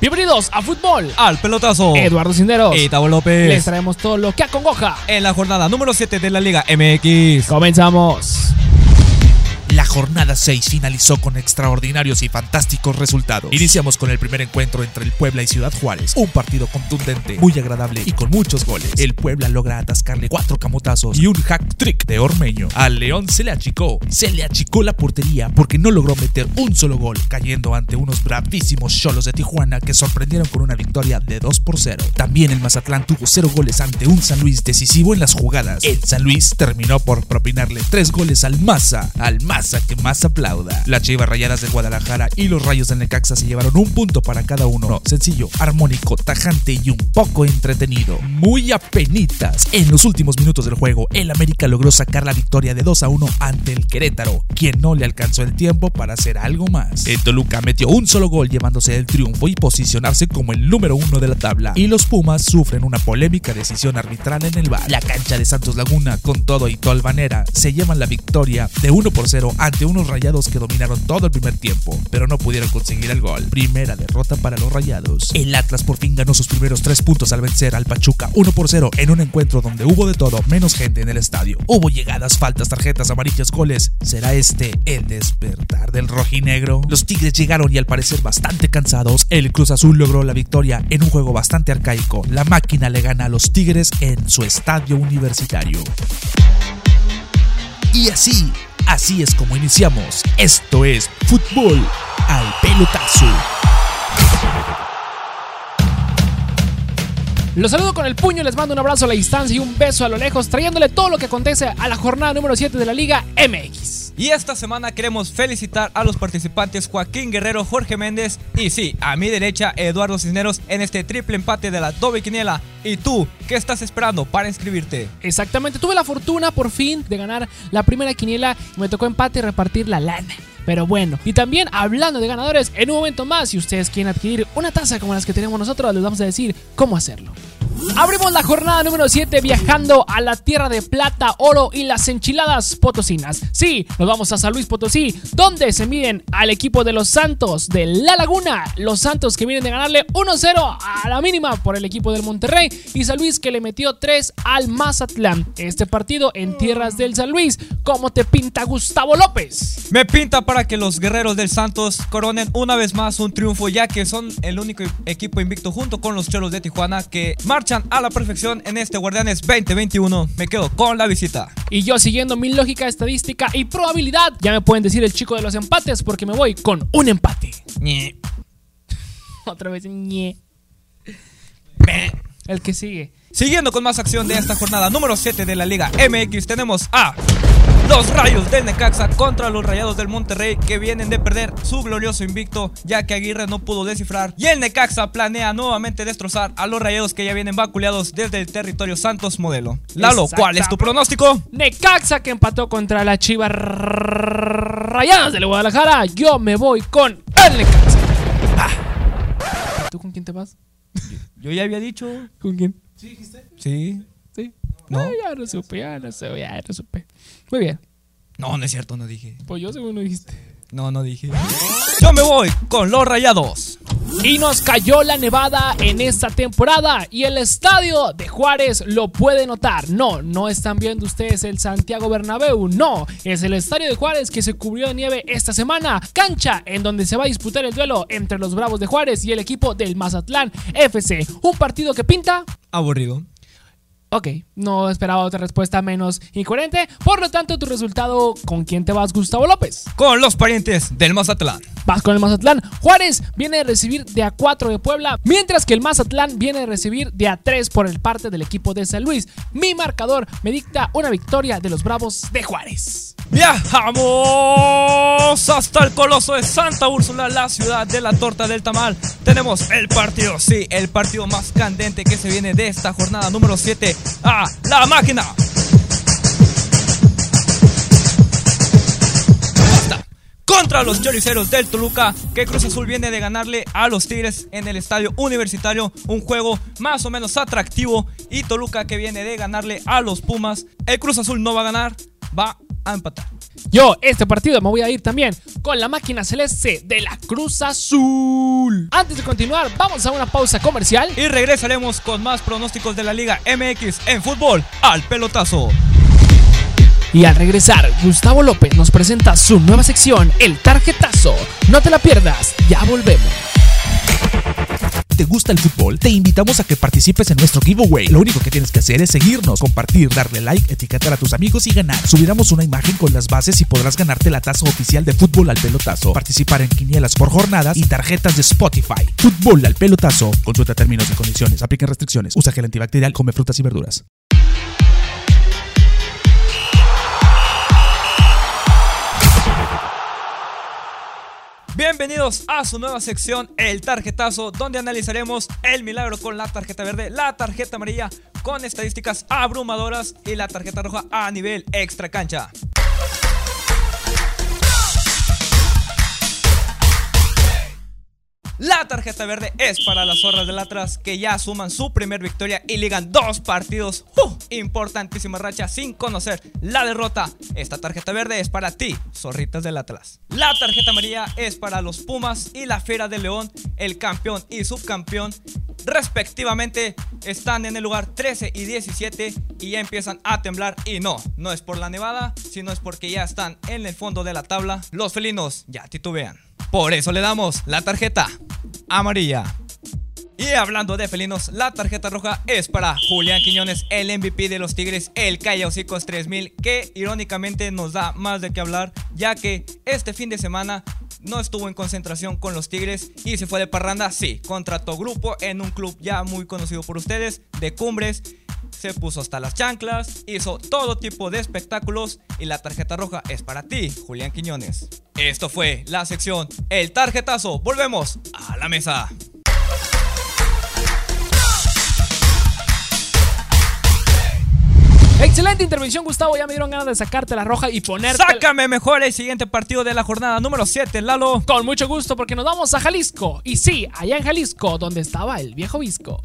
Bienvenidos a Fútbol. Al pelotazo. Eduardo Cinderos. Y Tavo López. Les traemos todo lo que acongoja. En la jornada número 7 de la Liga MX. Comenzamos. La jornada 6 finalizó con extraordinarios y fantásticos resultados. Iniciamos con el primer encuentro entre el Puebla y Ciudad Juárez. Un partido contundente, muy agradable y con muchos goles. El Puebla logra atascarle cuatro camotazos y un hack trick de Ormeño. Al León se le achicó, se le achicó la portería porque no logró meter un solo gol, cayendo ante unos bravísimos cholos de Tijuana que sorprendieron con una victoria de 2 por 0. También el Mazatlán tuvo 0 goles ante un San Luis decisivo en las jugadas. El San Luis terminó por propinarle 3 goles al Maza, al Maza que más aplauda. Las Chivas Rayadas de Guadalajara y los Rayos del Necaxa se llevaron un punto para cada uno. Sencillo, armónico, tajante y un poco entretenido. Muy apenitas. En los últimos minutos del juego, el América logró sacar la victoria de 2 a 1 ante el Querétaro, quien no le alcanzó el tiempo para hacer algo más. El Toluca metió un solo gol llevándose el triunfo y posicionarse como el número uno de la tabla. Y los Pumas sufren una polémica decisión arbitral en el bar. La cancha de Santos Laguna, con todo y tolvanera, se llevan la victoria de 1 por 0 ante unos rayados que dominaron todo el primer tiempo, pero no pudieron conseguir el gol. Primera derrota para los rayados. El Atlas por fin ganó sus primeros tres puntos al vencer al Pachuca 1 por 0 en un encuentro donde hubo de todo, menos gente en el estadio. Hubo llegadas, faltas, tarjetas, amarillas, goles. ¿Será este el despertar del rojinegro? Los Tigres llegaron y al parecer bastante cansados, el Cruz Azul logró la victoria en un juego bastante arcaico. La máquina le gana a los Tigres en su estadio universitario. Y así, así es como iniciamos. Esto es Fútbol al Pelotazo. Los saludo con el puño, les mando un abrazo a la distancia y un beso a lo lejos, trayéndole todo lo que acontece a la jornada número 7 de la Liga MX. Y esta semana queremos felicitar a los participantes Joaquín Guerrero, Jorge Méndez y sí, a mi derecha Eduardo Cisneros en este triple empate de la doble quiniela. ¿Y tú qué estás esperando para inscribirte? Exactamente, tuve la fortuna por fin de ganar la primera quiniela y me tocó empate y repartir la lana. Pero bueno, y también hablando de ganadores, en un momento más, si ustedes quieren adquirir una taza como las que tenemos nosotros, les vamos a decir cómo hacerlo. Abrimos la jornada número 7 viajando a la tierra de plata, oro y las enchiladas potosinas. Sí, nos vamos a San Luis Potosí, donde se miden al equipo de los Santos de La Laguna. Los Santos que vienen de ganarle 1-0 a la mínima por el equipo del Monterrey y San Luis que le metió 3 al Mazatlán. Este partido en tierras del San Luis. ¿Cómo te pinta Gustavo López? Me pinta para que los guerreros del Santos coronen una vez más un triunfo, ya que son el único equipo invicto junto con los Cholos de Tijuana que marchan a la perfección en este Guardianes 2021. Me quedo con la visita. Y yo siguiendo mi lógica estadística y probabilidad, ya me pueden decir el chico de los empates porque me voy con un empate. Ñe. Otra vez, ñe. El que sigue. Siguiendo con más acción de esta jornada número 7 de la Liga MX, tenemos a los Rayos del Necaxa contra los Rayados del Monterrey que vienen de perder su glorioso invicto ya que Aguirre no pudo descifrar y el Necaxa planea nuevamente destrozar a los Rayados que ya vienen vaculeados desde el territorio Santos Modelo. Lalo, ¿cuál es tu pronóstico? Necaxa que empató contra la Chivas Rayadas de Guadalajara. Yo me voy con el Necaxa. Ah. ¿Tú con quién te vas? Yo ya había dicho. ¿Con quién? Sí. Sí. ¿No? Ay, ya no supe, ya no supe, ya no supe. Muy bien. No, no es cierto, no dije. Pues yo según lo dijiste. No, no dije. Yo me voy con los Rayados. Y nos cayó la nevada en esta temporada y el estadio de Juárez lo puede notar. No, no están viendo ustedes el Santiago Bernabéu, no, es el estadio de Juárez que se cubrió de nieve esta semana. Cancha en donde se va a disputar el duelo entre los Bravos de Juárez y el equipo del Mazatlán FC. Un partido que pinta Aburrido. Ok, no esperaba otra respuesta menos incoherente. Por lo tanto, tu resultado, ¿con quién te vas, Gustavo López? Con los parientes del Mazatlán. Vas con el Mazatlán. Juárez viene de recibir de a 4 de Puebla, mientras que el Mazatlán viene de recibir de a 3 por el parte del equipo de San Luis. Mi marcador me dicta una victoria de los Bravos de Juárez. Viajamos hasta el Coloso de Santa Úrsula, la ciudad de la torta del tamal. Tenemos el partido, sí, el partido más candente que se viene de esta jornada número 7 a la máquina. Contra los choriceros del Toluca, que Cruz Azul viene de ganarle a los Tigres en el estadio universitario. Un juego más o menos atractivo. Y Toluca que viene de ganarle a los Pumas. El Cruz Azul no va a ganar, va a empatar. Yo, este partido me voy a ir también con la máquina celeste de la Cruz Azul. Antes de continuar, vamos a una pausa comercial. Y regresaremos con más pronósticos de la Liga MX en fútbol al pelotazo. Y al regresar, Gustavo López nos presenta su nueva sección, El Tarjetazo. No te la pierdas, ya volvemos. ¿Te gusta el fútbol? Te invitamos a que participes en nuestro giveaway. Lo único que tienes que hacer es seguirnos, compartir, darle like, etiquetar a tus amigos y ganar. Subiremos una imagen con las bases y podrás ganarte la taza oficial de fútbol al pelotazo. Participar en quinielas por jornadas y tarjetas de Spotify. Fútbol al pelotazo. Consulta términos y condiciones. Apliquen restricciones. Usa gel antibacterial. Come frutas y verduras. Bienvenidos a su nueva sección, el tarjetazo, donde analizaremos el milagro con la tarjeta verde, la tarjeta amarilla con estadísticas abrumadoras y la tarjeta roja a nivel extra cancha. La tarjeta verde es para las zorras del Atlas que ya suman su primer victoria y ligan dos partidos. ¡Uh! Importantísima racha sin conocer la derrota. Esta tarjeta verde es para ti, zorritas del Atlas. La tarjeta amarilla es para los Pumas y la Fiera de León, el campeón y subcampeón. Respectivamente están en el lugar 13 y 17 y ya empiezan a temblar y no, no es por la nevada, sino es porque ya están en el fondo de la tabla. Los felinos ya titubean. Por eso le damos la tarjeta amarilla. Y hablando de felinos, la tarjeta roja es para Julián Quiñones, el MVP de los Tigres, el Callaucicos 3000, que irónicamente nos da más de qué hablar, ya que este fin de semana no estuvo en concentración con los Tigres y se fue de parranda, sí, contrató grupo en un club ya muy conocido por ustedes, de Cumbres, se puso hasta las chanclas, hizo todo tipo de espectáculos y la tarjeta roja es para ti, Julián Quiñones. Esto fue la sección El Tarjetazo. Volvemos a la mesa. Excelente intervención, Gustavo. Ya me dieron ganas de sacarte la roja y ponerte. Sácame mejor el siguiente partido de la jornada número 7, Lalo. Con mucho gusto, porque nos vamos a Jalisco. Y sí, allá en Jalisco, donde estaba el viejo Visco.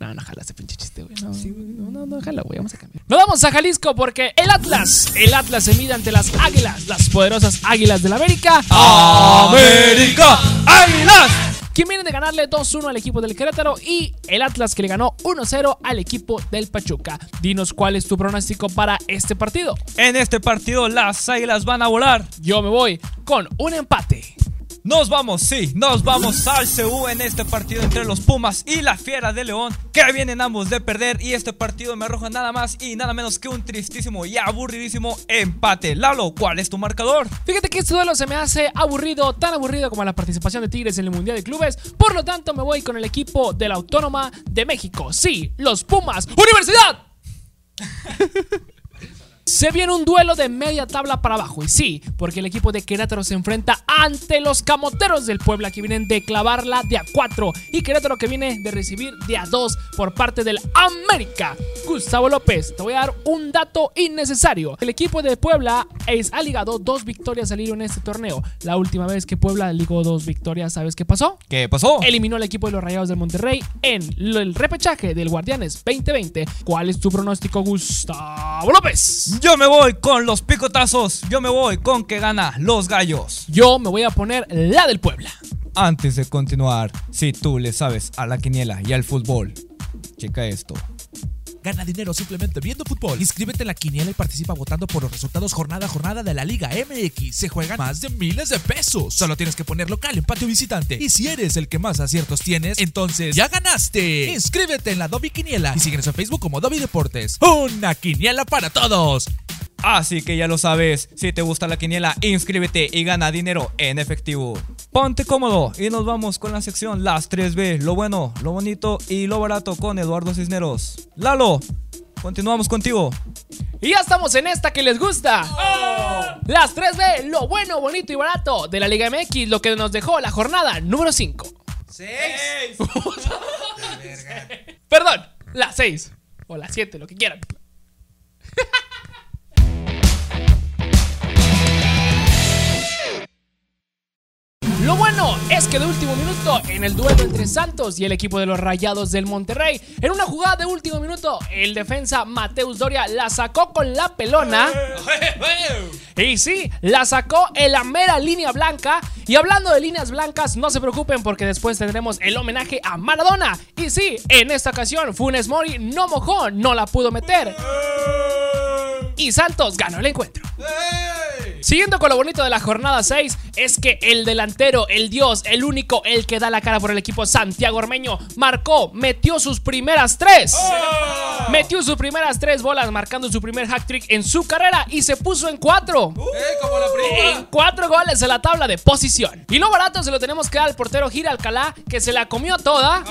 No, no jala ese pinche chiste, güey. No, no, no, no, jala, güey. Vamos a cambiar. Nos vamos a Jalisco porque el Atlas, el Atlas se mide ante las águilas, las poderosas águilas del América. América, Águilas. Quien viene de ganarle 2-1 al equipo del Querétaro y el Atlas que le ganó 1-0 al equipo del Pachuca. Dinos cuál es tu pronóstico para este partido. En este partido las águilas van a volar. Yo me voy con un empate. Nos vamos, sí, nos vamos al CU en este partido entre los Pumas y la Fiera de León, que vienen ambos de perder y este partido me arroja nada más y nada menos que un tristísimo y aburridísimo empate. Lalo, ¿cuál es tu marcador? Fíjate que este duelo se me hace aburrido, tan aburrido como la participación de Tigres en el Mundial de Clubes, por lo tanto me voy con el equipo de la Autónoma de México. Sí, los Pumas. ¡Universidad! Se viene un duelo de media tabla para abajo. Y sí, porque el equipo de Querétaro se enfrenta ante los camoteros del Puebla que vienen de clavarla de a 4 y Querétaro que viene de recibir de a 2 por parte del América. Gustavo López, te voy a dar un dato innecesario. El equipo de Puebla es, ha ligado dos victorias al hilo en este torneo. La última vez que Puebla ligó dos victorias, ¿sabes qué pasó? ¿Qué pasó? Eliminó al equipo de los Rayados del Monterrey en el repechaje del Guardianes 2020. ¿Cuál es tu pronóstico, Gustavo López? Yo me voy con los picotazos. Yo me voy con que gana los gallos. Yo me voy a poner la del Puebla. Antes de continuar, si tú le sabes a la quiniela y al fútbol, checa esto. Gana dinero simplemente viendo fútbol. Inscríbete en la quiniela y participa votando por los resultados jornada a jornada de la Liga MX. Se juegan más de miles de pesos. Solo tienes que poner local, empate o visitante. Y si eres el que más aciertos tienes, entonces ya ganaste. Inscríbete en la Dobby Quiniela y síguenos en Facebook como Dobby Deportes. Una quiniela para todos. Así que ya lo sabes, si te gusta la quiniela, inscríbete y gana dinero en efectivo. Ponte cómodo y nos vamos con la sección Las 3B, lo bueno, lo bonito y lo barato con Eduardo Cisneros. Lalo, continuamos contigo. Y ya estamos en esta que les gusta. Las 3B, lo bueno, bonito y barato de la Liga MX, lo que nos dejó la jornada número 5. Perdón, la 6 o la 7, lo que quieran. Lo bueno es que de último minuto, en el duelo entre Santos y el equipo de los Rayados del Monterrey, en una jugada de último minuto, el defensa Mateus Doria la sacó con la pelona. Y sí, la sacó en la mera línea blanca. Y hablando de líneas blancas, no se preocupen porque después tendremos el homenaje a Maradona. Y sí, en esta ocasión Funes Mori no mojó, no la pudo meter. Y Santos ganó el encuentro. Siguiendo con lo bonito de la jornada 6, es que el delantero, el dios, el único, el que da la cara por el equipo Santiago Ormeño, marcó, metió sus primeras tres. Metió sus primeras tres bolas, marcando su primer hack trick en su carrera y se puso en cuatro. En cuatro goles en la tabla de posición. Y lo barato se lo tenemos que dar al portero Gira Alcalá, que se la comió toda.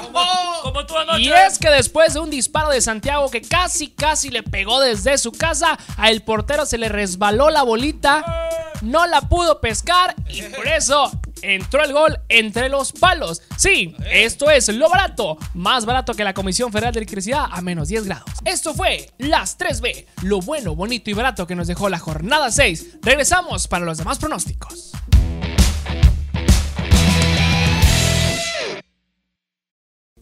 Como tú anoche. Y es que después de un disparo de Santiago que casi casi le pegó desde su casa, al portero se le resbaló la bolita, no la pudo pescar y por eso entró el gol entre los palos. Sí, esto es lo barato, más barato que la Comisión Federal de Electricidad a menos 10 grados. Esto fue las 3B, lo bueno, bonito y barato que nos dejó la jornada 6. Regresamos para los demás pronósticos.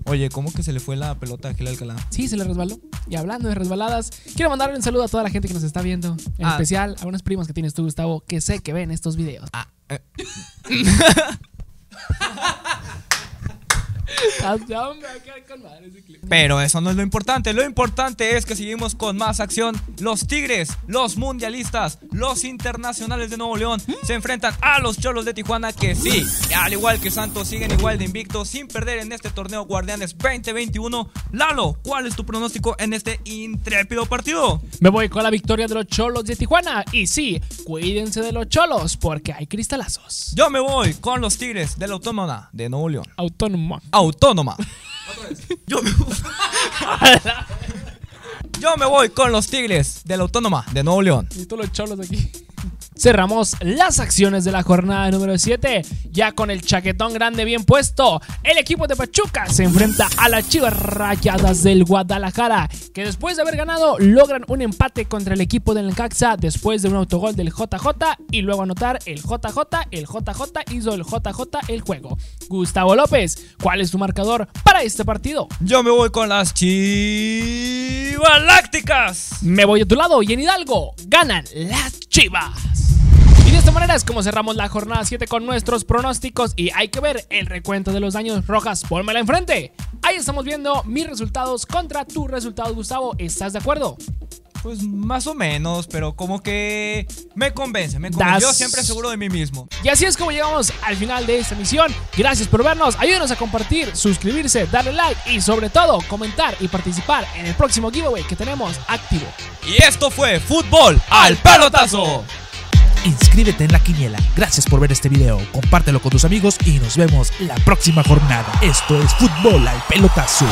Oye, ¿cómo que se le fue la pelota a Gil Alcalá? Sí, se le resbaló. Y hablando de resbaladas, quiero mandarle un saludo a toda la gente que nos está viendo. En Ah. especial a unos primos que tienes tú, Gustavo, que sé que ven estos videos. Ah, eh, Hasta, hombre, acá con madre ese clip. Pero eso no es lo importante, lo importante es que seguimos con más acción. Los Tigres, los mundialistas, los internacionales de Nuevo León se enfrentan a los Cholos de Tijuana que sí, al igual que Santos siguen igual de invictos sin perder en este torneo Guardianes 2021. Lalo, ¿cuál es tu pronóstico en este intrépido partido? Me voy con la victoria de los cholos de Tijuana. Y sí, cuídense de los cholos porque hay cristalazos. Yo me voy con los Tigres de la Autónoma de Nuevo León. Autónomo. Autónoma. Yo me... Yo me voy con los Tigres de la Autónoma de Nuevo León. Y todos los cholos aquí. Cerramos las acciones de la jornada número 7. Ya con el chaquetón grande bien puesto, el equipo de Pachuca se enfrenta a las chivas rayadas del Guadalajara, que después de haber ganado logran un empate contra el equipo del Necaxa después de un autogol del JJ y luego anotar el JJ, el JJ hizo el JJ el juego. Gustavo López, ¿cuál es tu marcador para este partido? Yo me voy con las Chivas Lácticas. Me voy a tu lado y en Hidalgo ganan las chivas. Esta manera es como cerramos la jornada 7 con nuestros pronósticos y hay que ver el recuento de los daños rojas. Pónmela enfrente. Ahí estamos viendo mis resultados contra tus resultados, Gustavo. ¿Estás de acuerdo? Pues más o menos, pero como que me convence, me convence. Das- Yo siempre seguro de mí mismo. Y así es como llegamos al final de esta emisión. Gracias por vernos. Ayúdenos a compartir, suscribirse, darle like y sobre todo comentar y participar en el próximo giveaway que tenemos activo. Y esto fue Fútbol al Pelotazo. Inscríbete en la quiniela. Gracias por ver este video. Compártelo con tus amigos y nos vemos la próxima jornada. Esto es Fútbol al Pelotazo.